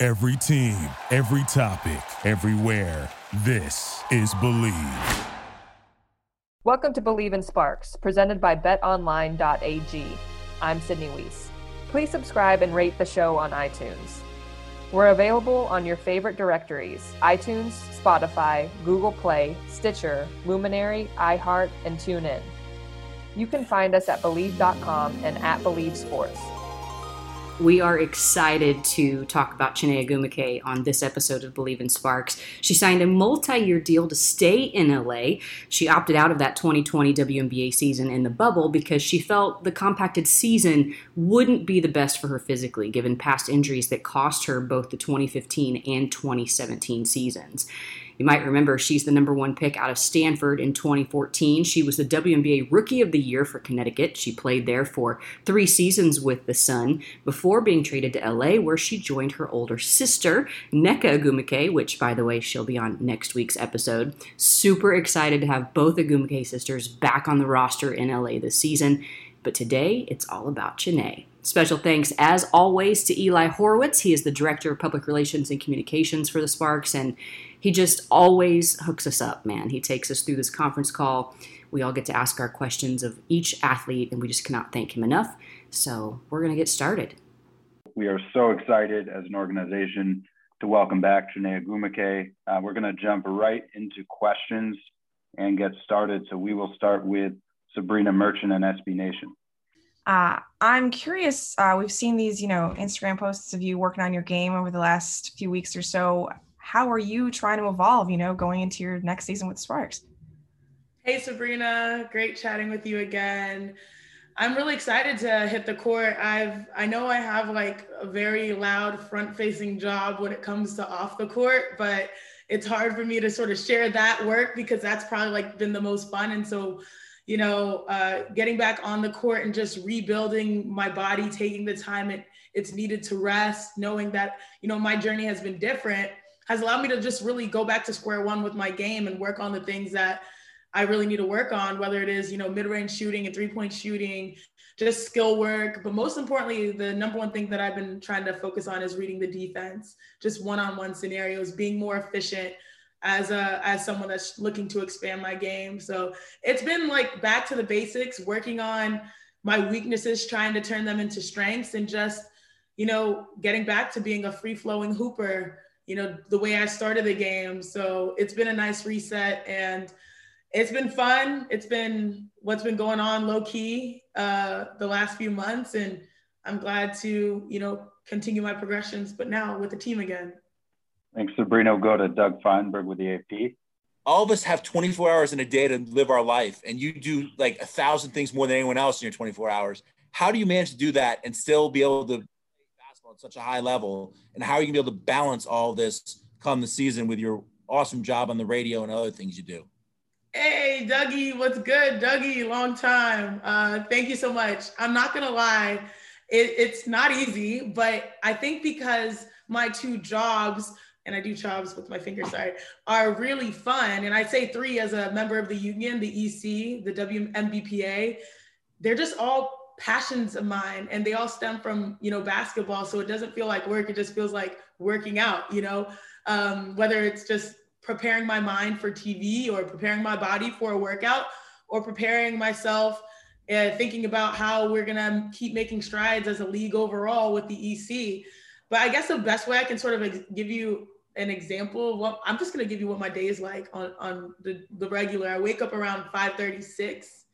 Every team, every topic, everywhere. This is Bleav. Welcome to Bleav in Sparks, presented by betonline.ag. I'm Sydney Weiss. Please subscribe and rate the show on iTunes. We're available on your favorite directories iTunes, Spotify, Google Play, Stitcher, Luminary, iHeart, and TuneIn. You can find us at Bleav.com and at Bleav Sports. We are excited to talk about Chiney Ogwumike on this episode of Bleav in Sparks. She signed a multi-year deal to stay in LA. She opted out of that 2020 WNBA season in the bubble because she felt the compacted season wouldn't be the best for her physically, given past injuries that cost her both the 2015 and 2017 seasons. You might remember she's the number one pick out of Stanford in 2014. She was the WNBA Rookie of the Year for Connecticut. She played there for three seasons with the Sun before being traded to LA, where she joined her older sister, Nneka Ogwumike, which, by the way, she'll be on next week's episode. Super excited to have both Ogwumike sisters back on the roster in LA this season. But today, it's all about Chiney. Special thanks, as always, to Eli Horowitz. He is the Director of Public Relations and Communications for the Sparks, and he just always hooks us up, man. He takes us through this conference call. We all get to ask our questions of each athlete, and we just cannot thank him enough. So we're going to get started. We are so excited as an organization to welcome back Chiney Ogwumike. Uh, we're going to jump right into questions and get started. So we will start with Sabrina Merchant and SB Nation. Uh, I'm curious. Uh, we've seen these, you know, Instagram posts of you working on your game over the last few weeks or so how are you trying to evolve, you know, going into your next season with Sparks? Hey, Sabrina, great chatting with you again. I'm really excited to hit the court. I've I know I have like a very loud front-facing job when it comes to off the court, but it's hard for me to sort of share that work because that's probably like been the most fun. And so, you know, uh, getting back on the court and just rebuilding my body, taking the time it, it's needed to rest, knowing that you know my journey has been different has allowed me to just really go back to square one with my game and work on the things that I really need to work on, whether it is, you know, mid-range shooting and three-point shooting, just skill work. But most importantly, the number one thing that I've been trying to focus on is reading the defense, just one-on-one scenarios, being more efficient as a as someone that's looking to expand my game. So it's been like back to the basics, working on my weaknesses, trying to turn them into strengths, and just, you know, getting back to being a free-flowing hooper you know, the way I started the game. So it's been a nice reset and it's been fun. It's been what's been going on low key uh, the last few months. And I'm glad to, you know, continue my progressions, but now with the team again. Thanks, Sabrina. We'll go to Doug Feinberg with the AP. All of us have 24 hours in a day to live our life, and you do like a thousand things more than anyone else in your 24 hours. How do you manage to do that and still be able to such a high level, and how are you gonna be able to balance all this come the season with your awesome job on the radio and other things you do? Hey, Dougie, what's good? Dougie, long time. Uh, thank you so much. I'm not gonna lie, it, it's not easy, but I think because my two jobs and I do jobs with my fingers, sorry, are really fun. And I say three as a member of the union, the EC, the WNBPA, They're just all passions of mine and they all stem from you know basketball. So it doesn't feel like work it just feels like working out you know? Um, whether it's just preparing my mind for tv or preparing my body for a workout or preparing myself uh, thinking about how we're going to keep making strides as a league overall with the ec but i guess the best way i can sort of give you an example what i'm just going to give you what my day is like on, on the, the regular. I wake up around 536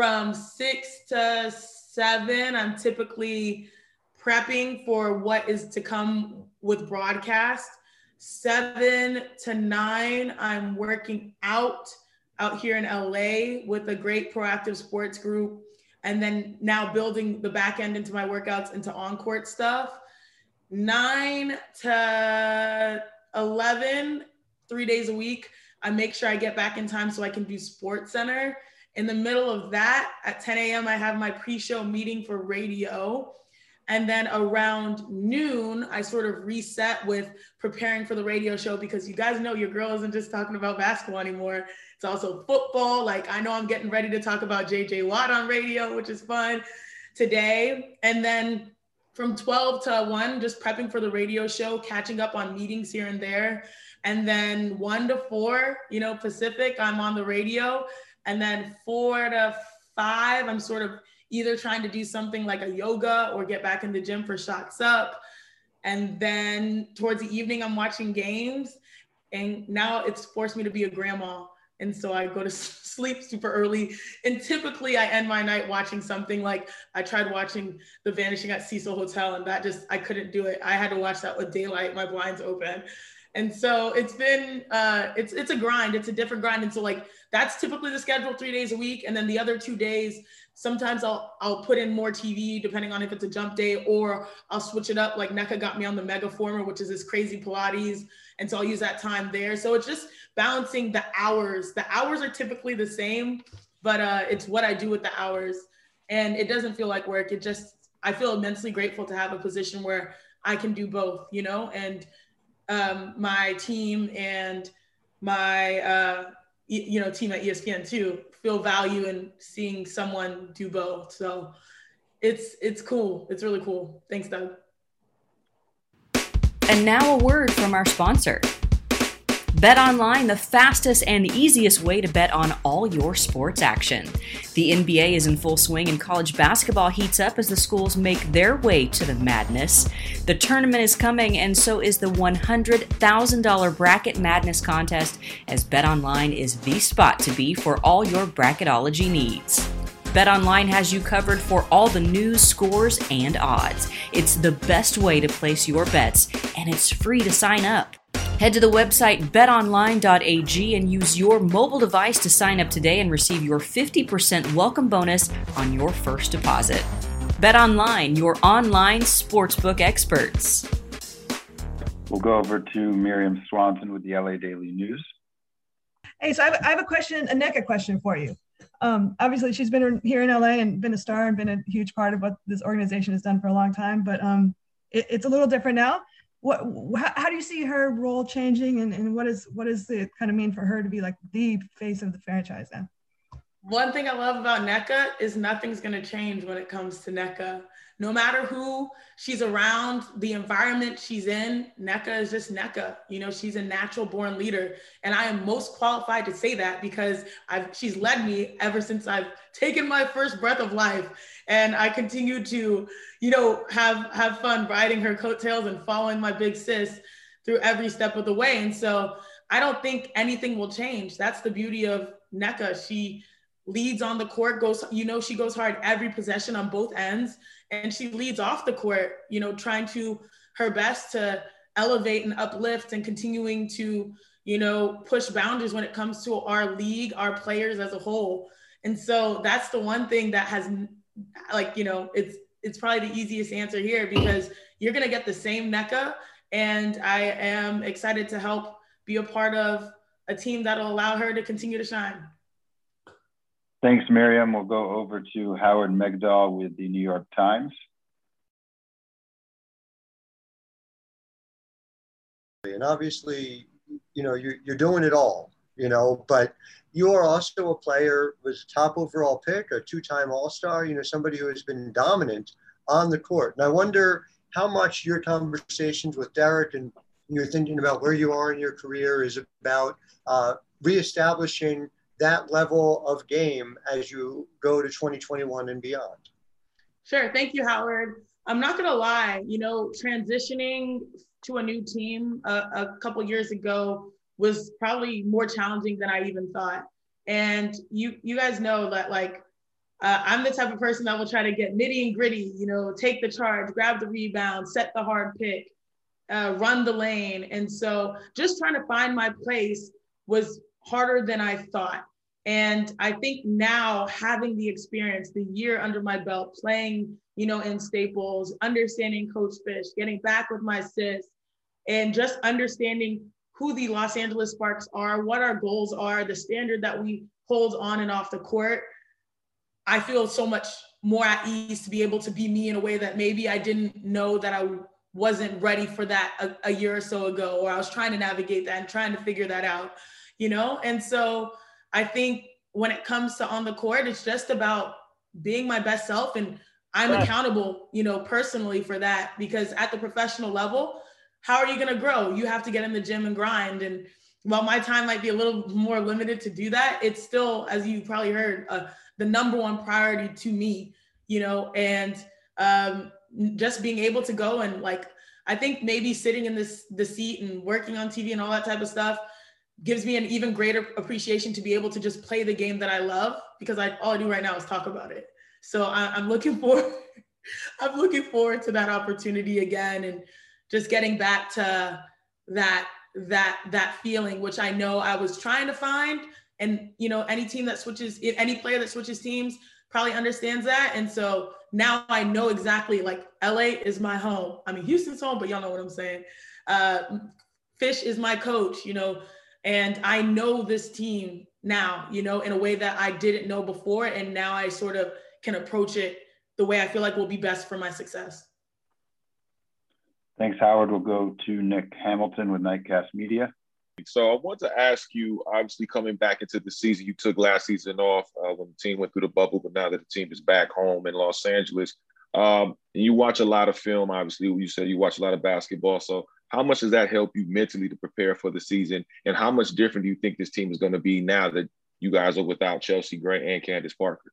from six to seven, I'm typically prepping for what is to come with broadcast. Seven to nine, I'm working out out here in LA with a great proactive sports group. And then now building the back end into my workouts into on court stuff. nine to 11, three days a week. I make sure I get back in time so I can do Sports Center. In the middle of that, at 10 a.m., I have my pre show meeting for radio. And then around noon, I sort of reset with preparing for the radio show because you guys know your girl isn't just talking about basketball anymore. It's also football. Like I know I'm getting ready to talk about JJ Watt on radio, which is fun today. And then from 12 to 1, just prepping for the radio show, catching up on meetings here and there. And then 1 to 4, you know, Pacific, I'm on the radio. And then 4 to 5, I'm sort of either trying to do something like a yoga or get back in the gym for shots up. And then towards the evening, I'm watching games. And now it's forced me to be a grandma and so I go to sleep super early. And typically I end my night watching something like I tried watching The Vanishing at Cecil Hotel, and that just, I couldn't do it. I had to watch that with daylight, my blinds open. And so it's been, uh, it's, it's a grind. It's a different grind. And so like, that's typically the schedule three days a week. And then the other two days, sometimes I'll, I'll put in more TV depending on if it's a jump day or I'll switch it up. Like Nneka got me on the Mega Former, which is this crazy Pilates. And so I'll use that time there. So it's just, balancing the hours. The hours are typically the same, but uh, it's what I do with the hours. And it doesn't feel like work. It just, I feel immensely grateful to have a position where I can do both, you know, and um, my team and my, uh, you know, team at ESPN too feel value in seeing someone do both. So it's, it's cool. It's really cool. Thanks, Doug. And now a word from our sponsor. Bet online, the fastest and easiest way to bet on all your sports action. The NBA is in full swing and college basketball heats up as the schools make their way to the madness. The tournament is coming, and so is the $100,000 Bracket Madness contest, as Bet Online is the spot to be for all your bracketology needs. BetOnline has you covered for all the news, scores, and odds. It's the best way to place your bets, and it's free to sign up. Head to the website betonline.ag and use your mobile device to sign up today and receive your 50% welcome bonus on your first deposit. BetOnline, your online sportsbook experts. We'll go over to Miriam Swanson with the LA Daily News. Hey, so I have, I have a question, a Nneka question for you. Um, obviously, she's been here in LA and been a star and been a huge part of what this organization has done for a long time, but um, it, it's a little different now what how, do you see her role changing and, and what is what does it kind of mean for her to be like the face of the franchise now one thing i love about Nneka is nothing's going to change when it comes to Nneka no matter who she's around the environment she's in Nneka is just Nneka you know she's a natural born leader and i am most qualified to say that because i've she's led me ever since i've taken my first breath of life and I continue to, you know, have have fun riding her coattails and following my big sis through every step of the way. And so I don't think anything will change. That's the beauty of Nneka. She leads on the court, goes, you know, she goes hard every possession on both ends, and she leads off the court, you know, trying to her best to elevate and uplift and continuing to, you know, push boundaries when it comes to our league, our players as a whole. And so that's the one thing that has like you know it's it's probably the easiest answer here because you're going to get the same Nneka and I am excited to help be a part of a team that'll allow her to continue to shine. Thanks, Miriam. We'll go over to Howard Megdal with the New York Times. And obviously, you know, you're, you're doing it all, you know, but you are also a player, was a top overall pick, a two-time All-Star, you know, somebody who has been dominant on the court. And I wonder how much your conversations with Derek and you're thinking about where you are in your career is about uh, reestablishing that level of game as you go to 2021 and beyond. Sure. Thank you, Howard. I'm not going to lie, you know, transitioning to a new team a, a couple years ago was probably more challenging than I even thought. And you you guys know that like uh, I'm the type of person that will try to get nitty and gritty, you know, take the charge, grab the rebound, set the hard pick, uh, run the lane. And so just trying to find my place was harder than I thought. And I think now having the experience, the year under my belt, playing, you know, in Staples, understanding Coach Fish, getting back with my sis, and just understanding who the Los Angeles Sparks are, what our goals are, the standard that we hold on and off the court. I feel so much more at ease to be able to be me in a way that maybe I didn't know that I wasn't ready for that a, a year or so ago, or I was trying to navigate that and trying to figure that out, you know? And so I think when it comes to on the court, it's just about being my best self. And I'm right. accountable, you know, personally for that because at the professional level, how are you going to grow? You have to get in the gym and grind. And while my time might be a little more limited to do that, it's still, as you probably heard, uh, the number one priority to me, you know, and um, just being able to go and like, I think maybe sitting in this the seat and working on TV and all that type of stuff gives me an even greater appreciation to be able to just play the game that I love because I all I do right now is talk about it. So I, am looking for I'm looking forward to that opportunity again and just getting back to that that that feeling which I know I was trying to find and you know any team that switches any player that switches teams probably understands that and so now I know exactly like LA is my home. I mean Houston's home but y'all know what I'm saying. Uh, Fish is my coach, you know, and I know this team now, you know, in a way that I didn't know before. And now I sort of can approach it the way I feel like will be best for my success. Thanks, Howard. We'll go to Nick Hamilton with Nightcast Media. So I want to ask you, obviously coming back into the season, you took last season off uh, when the team went through the bubble, but now that the team is back home in Los Angeles, um, you watch a lot of film. Obviously, you said you watch a lot of basketball. So how much does that help you mentally to prepare for the season? And how much different do you think this team is going to be now that you guys are without Chelsea Gray and Candace Parker?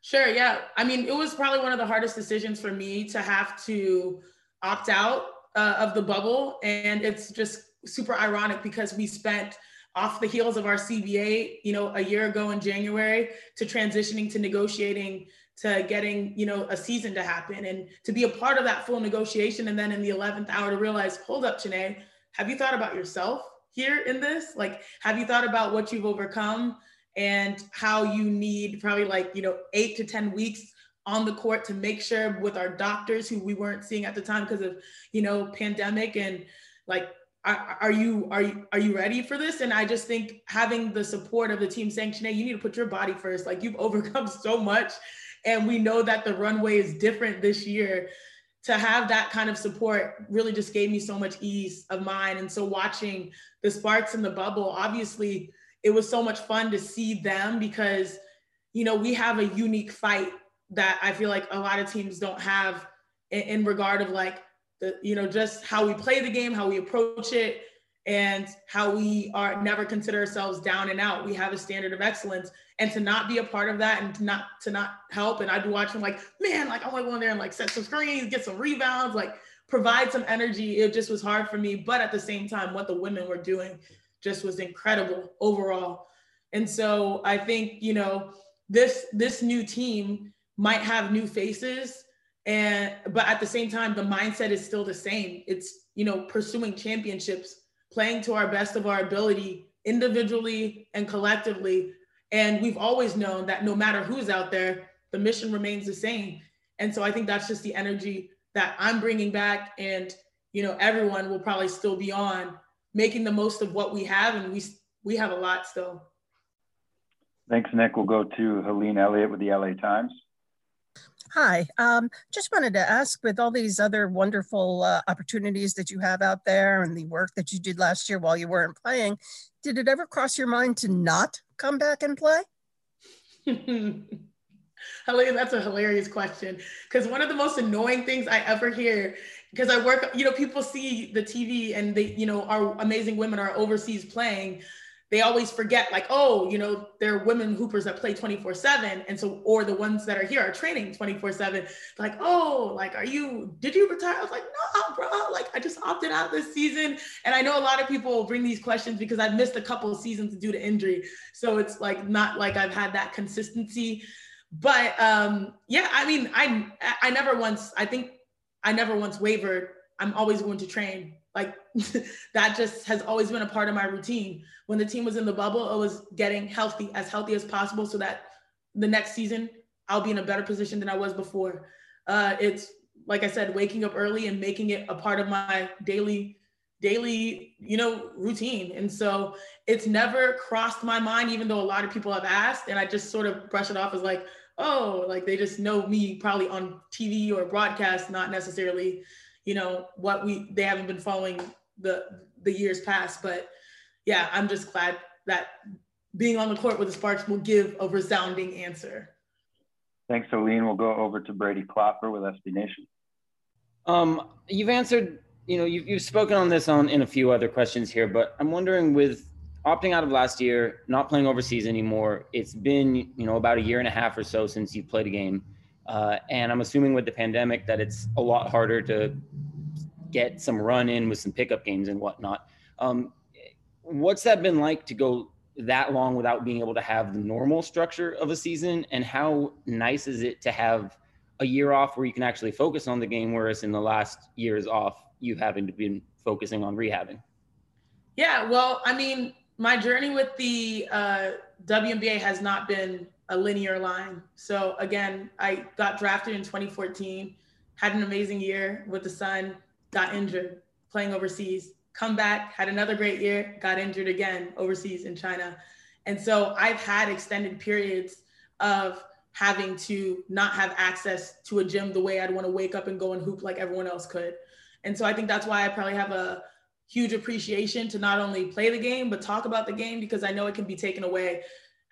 Sure. Yeah. I mean, it was probably one of the hardest decisions for me to have to opt out uh, of the bubble. And it's just super ironic because we spent off the heels of our CBA, you know, a year ago in January to transitioning to negotiating to getting you know a season to happen and to be a part of that full negotiation and then in the 11th hour to realize hold up Chiney, have you thought about yourself here in this? Like have you thought about what you've overcome and how you need probably like you know eight to ten weeks on the court to make sure with our doctors who we weren't seeing at the time because of you know pandemic and like are, are, you are you are you ready for this? And i just think having the support of the team saying Chiney, you need to put your body first. Like you've overcome so much and we know that the runway is different this year. To have that kind of support really just gave me so much ease of mind. And so watching the sparks in the bubble obviously it was so much fun to see them because you know we have a unique fight that i feel like a lot of teams don't have in, in regard of like the you know just how we play the game how we approach it and how we are never consider ourselves down and out. We have a standard of excellence. And to not be a part of that and to not to not help. And I'd be watching like, man, like I want to go in there and like set some screens, get some rebounds, like provide some energy. It just was hard for me. But at the same time, what the women were doing just was incredible overall. And so I think, you know, this this new team might have new faces and but at the same time the mindset is still the same it's you know pursuing championships playing to our best of our ability individually and collectively. And we've always known that no matter who's out there, the mission remains the same. And so I think that's just the energy that I'm bringing back. And, you know, everyone will probably still be on making the most of what we have. And we, we have a lot still. Thanks, Nick. We'll go to Helene Elliott with the LA Times. Hi, um, just wanted to ask with all these other wonderful uh, opportunities that you have out there and the work that you did last year while you weren't playing, did it ever cross your mind to not come back and play? That's a hilarious question. Because one of the most annoying things I ever hear, because I work, you know, people see the TV and they, you know, our amazing women are overseas playing they always forget like oh you know there are women hoopers that play 24 7 and so or the ones that are here are training 24 7 like oh like are you did you retire? I was like no bro like i just opted out this season. And i know a lot of people bring these questions because i've missed a couple of seasons due to injury. So it's like not like i've had that consistency. But um yeah i mean i i never once i think i never once wavered. I'm always going to train Like that just has always been a part of my routine. When the team was in the bubble, it was getting healthy, as healthy as possible, so that the next season I'll be in a better position than I was before. Uh, it's like I said, waking up early and making it a part of my daily daily you know routine and so it's never crossed my mind even though a lot of people have asked and i just sort of brush it off as like oh like they just know me probably on tv or broadcast not necessarily you know what we they haven't been following the the years past but yeah i'm just glad that being on the court with the sparks will give a resounding answer. Thanks Helene. we'll go over to brady klopfer with sb nation. Um, you've answered you know you've, you've spoken on this on in a few other questions here but i'm wondering with opting out of last year not playing overseas anymore it's been you know about a year and a half or so since you played a game. Uh, and i'm assuming with the pandemic that it's a lot harder to get some run in with some pickup games and whatnot um, what's that been like to go that long without being able to have the normal structure of a season and how nice is it to have a year off where you can actually focus on the game whereas in the last years off you having to be focusing on rehabbing? Yeah, well, I mean, my journey with the uh, WNBA has not been a linear line. So again, I got drafted in 2014, had an amazing year with the Sun, got injured playing overseas, come back, had another great year, got injured again overseas in China. And so I've had extended periods of having to not have access to a gym the way I'd want to wake up and go and hoop like everyone else could. And so I think that's why I probably have a huge appreciation to not only play the game, but talk about the game because I know it can be taken away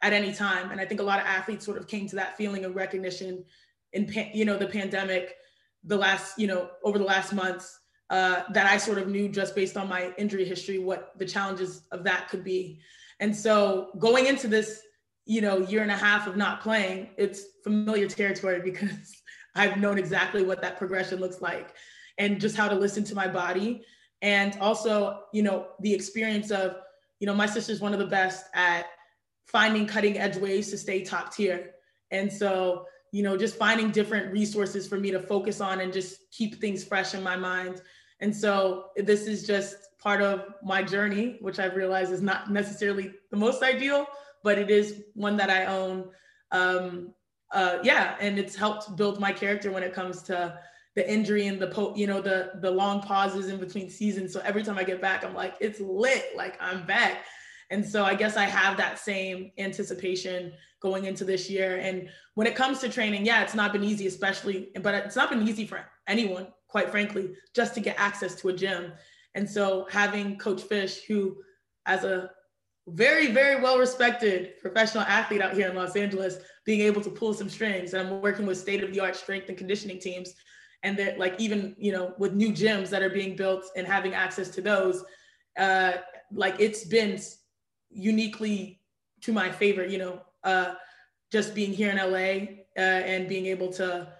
at any time. And I think a lot of athletes sort of came to that feeling of recognition in, you know, the pandemic, the last, you know, over the last months uh, that I sort of knew just based on my injury history, what the challenges of that could be. And so going into this, you know, year and a half of not playing, it's familiar territory because I've known exactly what that progression looks like and just how to listen to my body. And also you know the experience of you know my sister's one of the best at finding cutting edge ways to stay top tier. And so you know just finding different resources for me to focus on and just keep things fresh in my mind and so this is just part of my journey which i've realized is not necessarily the most ideal but it is one that i own. Um, uh, yeah and it's helped build my character when it comes to the injury and the po- you know the the long pauses in between seasons. So every time i get back i'm like it's lit like i'm back. And so i guess i have that same anticipation going into this year. And when it comes to training yeah it's not been easy especially but it's not been easy for anyone quite frankly just to get access to a gym. And so having coach fish who as a very very well respected professional athlete out here in los angeles being able to pull some strings and i'm working with state of the art strength and conditioning teams and that like even you know with new gyms that are being built and having access to those uh like it's been uniquely to my favor you know uh just being here in la uh, and being able to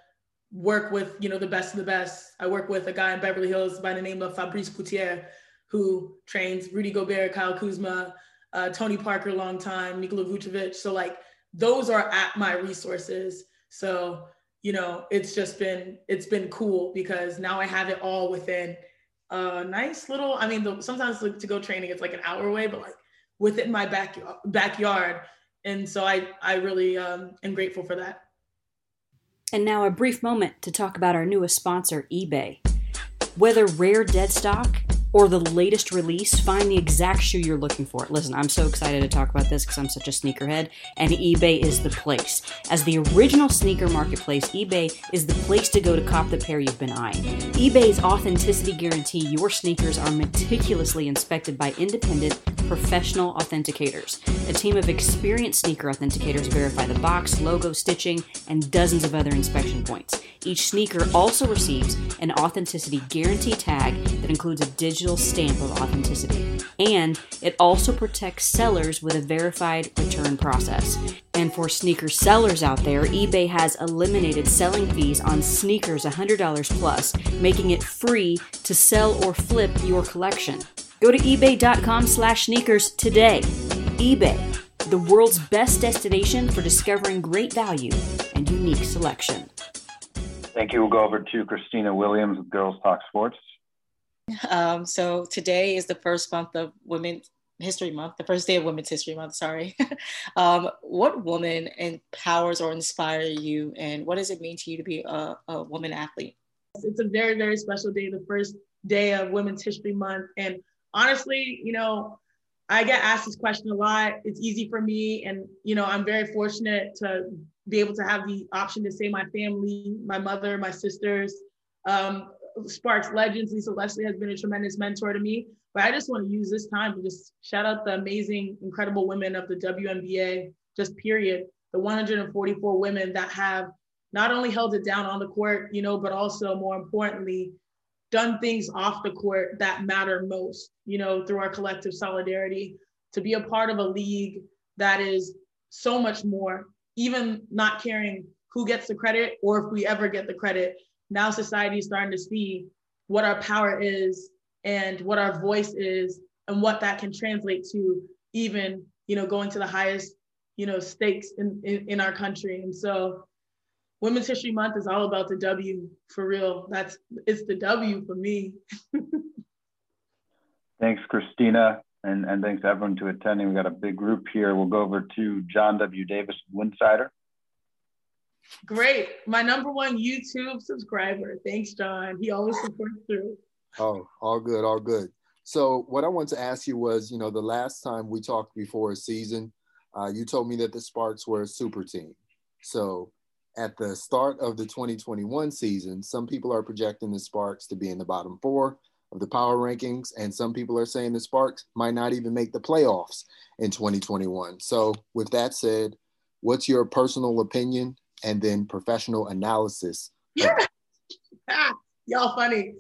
work with you know the best of the best i work with a guy in beverly hills by the name of fabrice Coutier, who trains rudy gobert kyle kuzma uh, tony parker long time nikola vucevic so like those are at my resources so you know, it's just been it's been cool because now I have it all within a nice little. I mean, the, sometimes to go training it's like an hour away, but like within my back backyard, and so I I really um, am grateful for that. And now a brief moment to talk about our newest sponsor, eBay. Whether rare dead stock or the latest release, find the exact shoe you're looking for. Listen, I'm so excited to talk about this because I'm such a sneakerhead, and eBay is the place. As the original sneaker marketplace, eBay is the place to go to cop the pair you've been eyeing. eBay's authenticity guarantee your sneakers are meticulously inspected by independent, professional authenticators. A team of experienced sneaker authenticators verify the box, logo, stitching, and dozens of other inspection points. Each sneaker also receives an authenticity guarantee tag that includes a digital stamp of authenticity. And it also protects sellers with a verified return process. And for sneaker sellers out there, eBay has eliminated selling fees on sneakers $100 plus, making it free to sell or flip your collection. Go to ebay.com slash sneakers today. eBay, the world's best destination for discovering great value and unique selection. Thank you. We'll go over to Christina Williams with Girls Talk Sports. Um, so today is the first month of Women's History Month, the first day of Women's History Month, sorry. um, what woman empowers or inspires you, and what does it mean to you to be a, a woman athlete? It's a very, very special day, the first day of Women's History Month. And honestly, you know, I get asked this question a lot. It's easy for me. And, you know, I'm very fortunate to be able to have the option to say my family, my mother, my sisters, um, Sparks legends. Lisa Leslie has been a tremendous mentor to me. But I just want to use this time to just shout out the amazing, incredible women of the WNBA, just period. The 144 women that have not only held it down on the court, you know, but also more importantly, done things off the court that matter most, you know, through our collective solidarity, to be a part of a league that is so much more, even not caring who gets the credit or if we ever get the credit. Now society is starting to see what our power is and what our voice is and what that can translate to even, you know, going to the highest, you know, stakes in, in, in our country. And so Women's History Month is all about the W for real. That's it's the W for me. thanks, Christina, and, and thanks everyone to attending. We got a big group here. We'll go over to John W. Davis, WInsidr. Great. My number one YouTube subscriber. Thanks, John. He always supports through. Oh, all good, all good. So what I wanted to ask you was, you know, the last time we talked before a season, uh, you told me that the Sparks were a super team. So at the start of the 2021 season, some people are projecting the Sparks to be in the bottom four of the power rankings, and some people are saying the Sparks might not even make the playoffs in 2021. So, with that said, what's your personal opinion and then professional analysis? Y'all funny.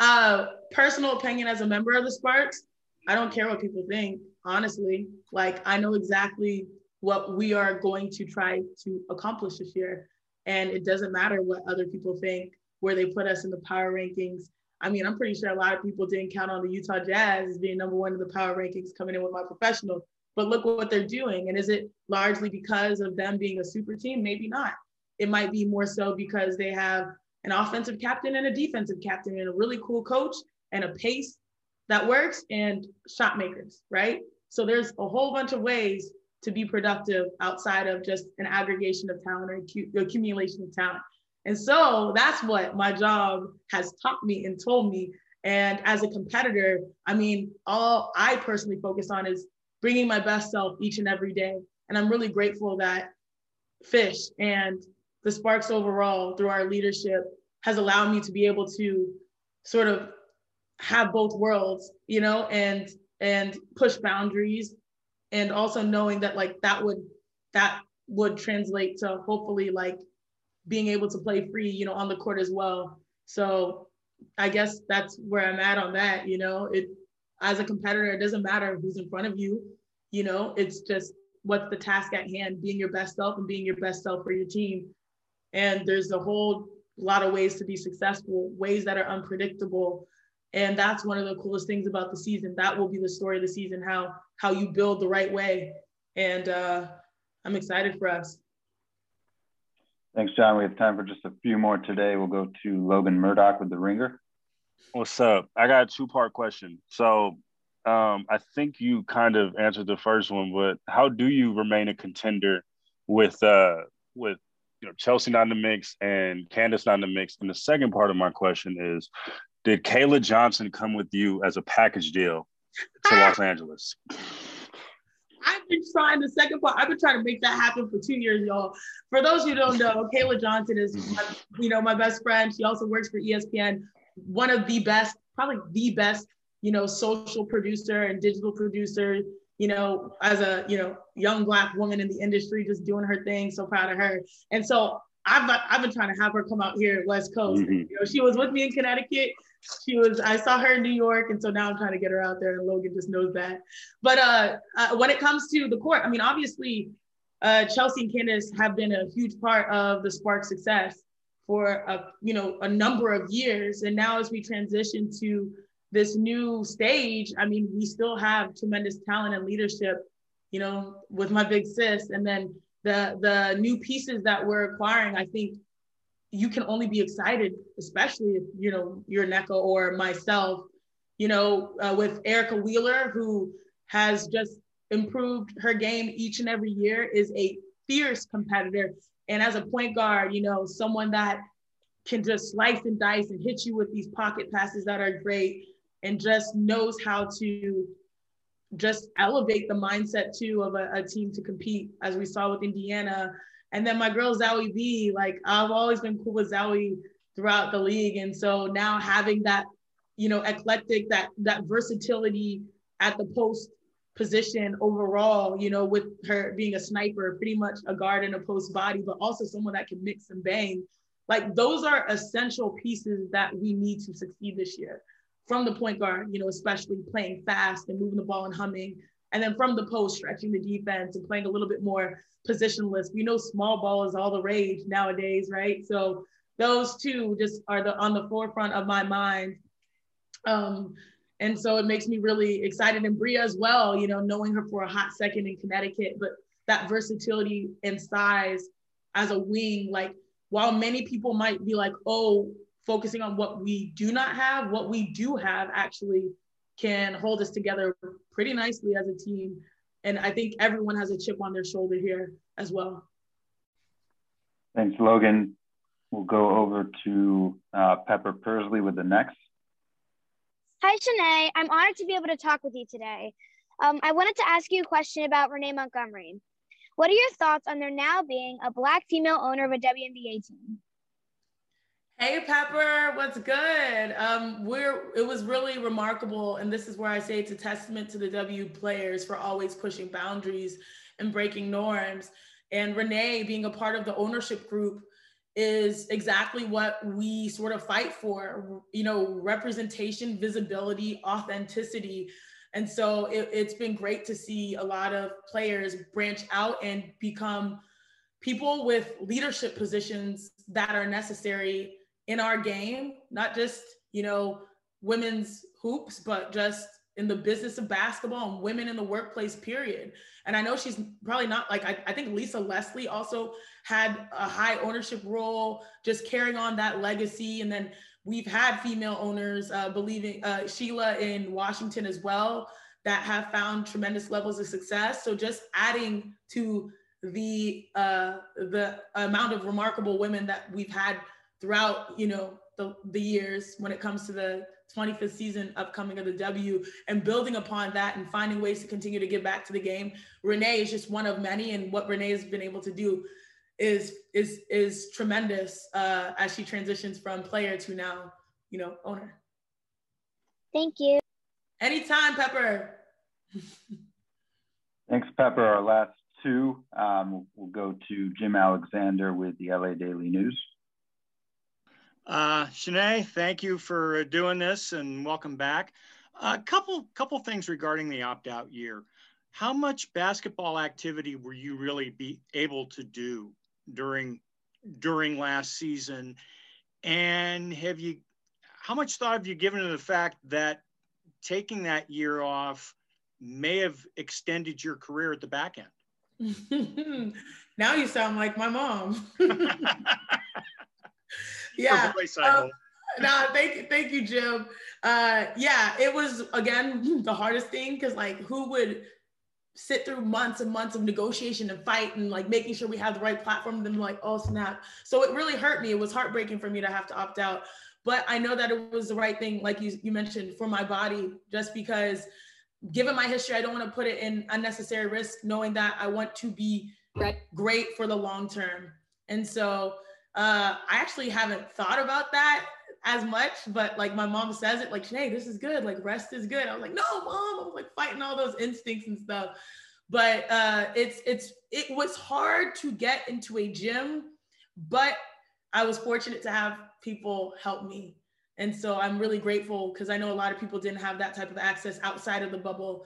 Uh, personal opinion as a member of the Sparks, I don't care what people think, honestly. Like, I know exactly what we are going to try to accomplish this year. And it doesn't matter what other people think, where they put us in the power rankings. I mean, I'm pretty sure a lot of people didn't count on the Utah Jazz being number one in the power rankings coming in with my professional. But look what they're doing. And is it largely because of them being a super team? Maybe not. It might be more so because they have an offensive captain and a defensive captain and a really cool coach and a pace that works and shot makers, right? So there's a whole bunch of ways to be productive outside of just an aggregation of talent or accumulation of talent. And so that's what my job has taught me and told me. And as a competitor, I mean, all I personally focus on is bringing my best self each and every day. And I'm really grateful that Fish and the Sparks overall, through our leadership, has allowed me to be able to sort of have both worlds, you know, and and push boundaries and also knowing that like that would that would translate to hopefully like being able to play free you know on the court as well so i guess that's where i'm at on that you know it as a competitor it doesn't matter who's in front of you you know it's just what's the task at hand being your best self and being your best self for your team. And there's a whole lot of ways to be successful ways that are unpredictable. And that's one of the coolest things about the season. That will be the story of the season how how you build the right way. And uh, i'm excited for us. Thanks john. We have time for just a few more today. We'll go to logan murdock with the ringer what's up i got a two part question so um, i think you kind of answered the first one but how do you remain a contender with uh, with you know, Chelsea not in the mix and Candace not in the mix. And the second part of my question is, did Kayla Johnson come with you as a package deal to Los Angeles? I've been trying the second part. I've been trying to make that happen for two years, y'all. For those who don't know, Kayla Johnson is, my, you know, my best friend. She also works for ESPN. One of the best, probably the best, you know, social producer and digital producer. You know, as a you know young black woman in the industry, just doing her thing. So proud of her. And so I've I've been trying to have her come out here at West Coast. Mm-hmm. You know, she was with me in Connecticut she was i saw her in new york and so now i'm trying to get her out there and logan just knows that but uh, uh, when it comes to the court i mean obviously uh, chelsea and candace have been a huge part of the spark success for a you know a number of years and now as we transition to this new stage i mean we still have tremendous talent and leadership you know with my big sis and then the the new pieces that we're acquiring i think you can only be excited, especially if you know you're Nneka or myself, you know, uh, with Erica Wheeler, who has just improved her game each and every year, is a fierce competitor. And as a point guard, you know, someone that can just slice and dice and hit you with these pocket passes that are great and just knows how to just elevate the mindset too of a, a team to compete, as we saw with Indiana. And then my girl Zahui B, like I've always been cool with Zahui throughout the league. And so now having that, you know, eclectic, that that versatility at the post position overall, you know, with her being a sniper, pretty much a guard and a post body, but also someone that can mix and bang. Like those are essential pieces that we need to succeed this year. From the point guard, you know, especially playing fast and moving the ball and humming. And then from the post, stretching the defense and playing a little bit more positionless. We know small ball is all the rage nowadays, right? So those two just are the on the forefront of my mind. Um, and so it makes me really excited. And Bria as well, you know, knowing her for a hot second in Connecticut, but that versatility and size as a wing, like while many people might be like, oh, focusing on what we do not have, what we do have actually can hold us together pretty nicely as a team. And I think everyone has a chip on their shoulder here as well. Thanks, Logan. We'll go over to uh, Pepper Persley with the next. Hi, Chiney. I'm honored to be able to talk with you today. Um, I wanted to ask you a question about Renee Montgomery. What are your thoughts on there now being a Black female owner of a WNBA team? Hey Pepper, what's good? Um, we're it was really remarkable, and this is where I say it's a testament to the W players for always pushing boundaries and breaking norms. And Renee being a part of the ownership group is exactly what we sort of fight for you know representation visibility authenticity. And so it, it's been great to see a lot of players branch out and become people with leadership positions that are necessary in our game not just you know women's hoops but just in the business of basketball and women in the workplace period. And i know she's probably not like i, I think lisa leslie also had a high ownership role, just carrying on that legacy. And then we've had female owners, uh, believing uh, Sheila in Washington as well, that have found tremendous levels of success. So just adding to the uh, the amount of remarkable women that we've had throughout, you know, the, the years when it comes to the 25th season upcoming of the W and building upon that and finding ways to continue to give back to the game. Renee is just one of many, and what Renee has been able to do is is is tremendous uh, as she transitions from player to now, you know, owner. Thank you. Anytime, Pepper. Thanks, Pepper. Our last two, um, we'll go to Jim Alexander with the LA Daily News. Uh, Shanae, thank you for doing this and welcome back. A uh, couple couple things regarding the opt-out year. How much basketball activity were you really be able to do during during last season. And have you how much thought have you given to the fact that taking that year off may have extended your career at the back end? Now you sound like my mom. Yeah um, no, thank you, thank you, Jim. Uh, yeah, it was again the hardest thing because like who would sit through months and months of negotiation and fight and like making sure we have the right platform and then like oh snap. So it really hurt me. It was heartbreaking for me to have to opt out. But i know that it was the right thing like you, you mentioned for my body just because given my history i don't want to put it in unnecessary risk knowing that i want to be great for the long term. And so uh, i actually haven't thought about that as much, but like my mom says it like, hey, this is good. Like rest is good. I was like, no, mom. I was like fighting all those instincts and stuff. But uh, it's it's it was hard to get into a gym, but I was fortunate to have people help me. And so I'm really grateful because I know a lot of people didn't have that type of access outside of the bubble.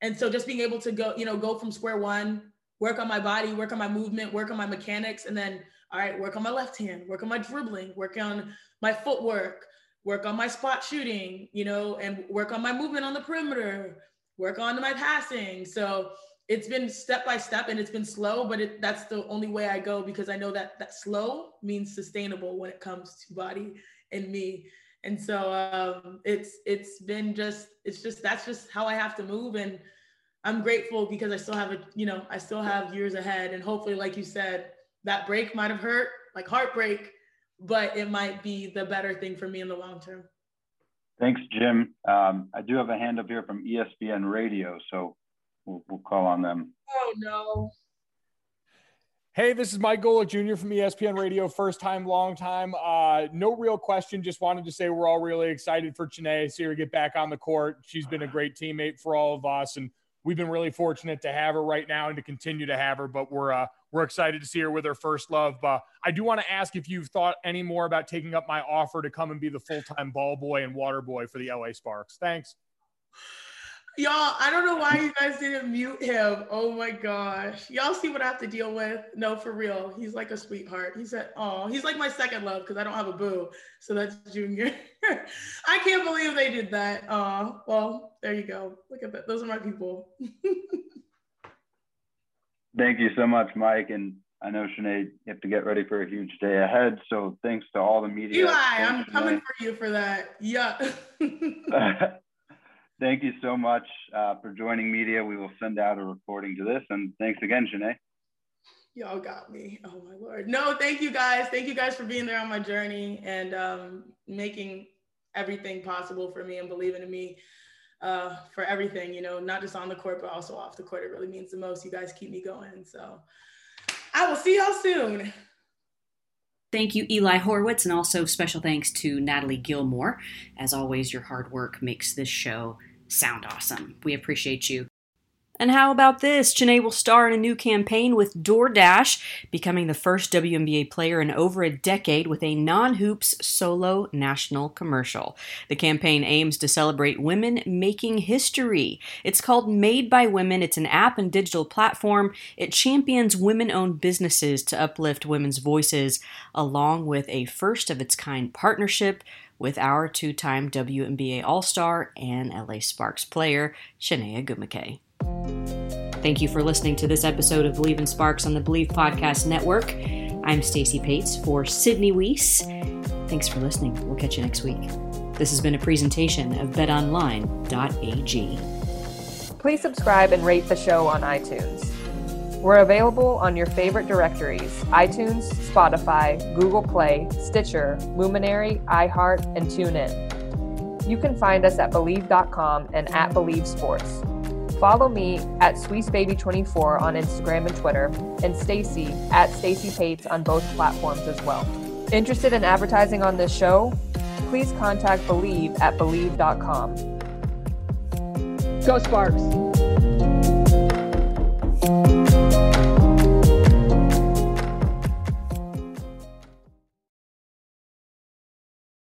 And so just being able to go, you know, go from square one, work on my body, work on my movement, work on my mechanics, and then all right, work on my left hand, work on my dribbling, work on my footwork, work on my spot shooting, you know, and work on my movement on the perimeter, work on my passing. So it's been step by step and it's been slow, but it, that's the only way I go because I know that that slow means sustainable when it comes to body and me. And so um, it's it's been just it's just that's just how I have to move and I'm grateful because I still have a you know I still have years ahead and hopefully like you said that break might have hurt like heartbreak but it might be the better thing for me in the long term. Thanks, Jim. Um, I do have a hand up here from ESPN Radio, so we'll, we'll call on them. Oh no. Hey, this is Mike Golic Jr. from ESPN Radio. First time, long time. Uh, no real question. Just wanted to say we're all really excited for Chiney. See her get back on the court. She's been a great teammate for all of us, and we've been really fortunate to have her right now and to continue to have her. But we're uh, we're excited to see her with her first love. Uh, I do want to ask if you've thought any more about taking up my offer to come and be the full time ball boy and water boy for the LA Sparks. Thanks. Y'all, I don't know why you guys didn't mute him. Oh my gosh. Y'all see what I have to deal with? No, for real. He's like a sweetheart. He said, oh, he's like my second love because I don't have a boo. So that's Junior. I can't believe they did that. Oh, well, there you go. Look at that. Those are my people. Thank you so much, Mike. And I know Sinead, you have to get ready for a huge day ahead. So thanks to all the media. Eli, I'm coming for you for that. Yeah. Thank you so much uh, for joining media. We will send out a recording to this. And thanks again, Sinead. Y'all got me. Oh my Lord. No, thank you guys. Thank you guys for being there on my journey and um, making everything possible for me and believing in me uh, for everything, you know, not just on the court, but also off the court. It really means the most. You guys keep me going. So I will see y'all soon. Thank you, Eli Horowitz, and also special thanks to Natalie Gilmore. As always, your hard work makes this show sound awesome. We appreciate you. And how about this? Chiney will star in a new campaign with DoorDash, becoming the first WNBA player in over a decade with a non hoops solo national commercial. The campaign aims to celebrate women making history. It's called Made by Women. It's an app and digital platform. It champions women owned businesses to uplift women's voices, along with a first of its kind partnership with our two time WNBA All Star and LA Sparks player, Chiney Ogwumike. Thank you for listening to this episode of Bleav in Sparks on the Bleav Podcast Network. I'm Stacy Pates for Sydney Weiss. Thanks for listening. We'll catch you next week. This has been a presentation of betonline.ag. Please subscribe and rate the show on iTunes. We're available on your favorite directories iTunes, Spotify, Google Play, Stitcher, Luminary, iHeart, and TuneIn. You can find us at Bleav.com and at Bleav Sports. Follow me at SweetsBaby24 on Instagram and Twitter, and Stacy at Stacy Pates on both platforms as well. Interested in advertising on this show? Please contact Bleav at Bleav.com. Go Sparks!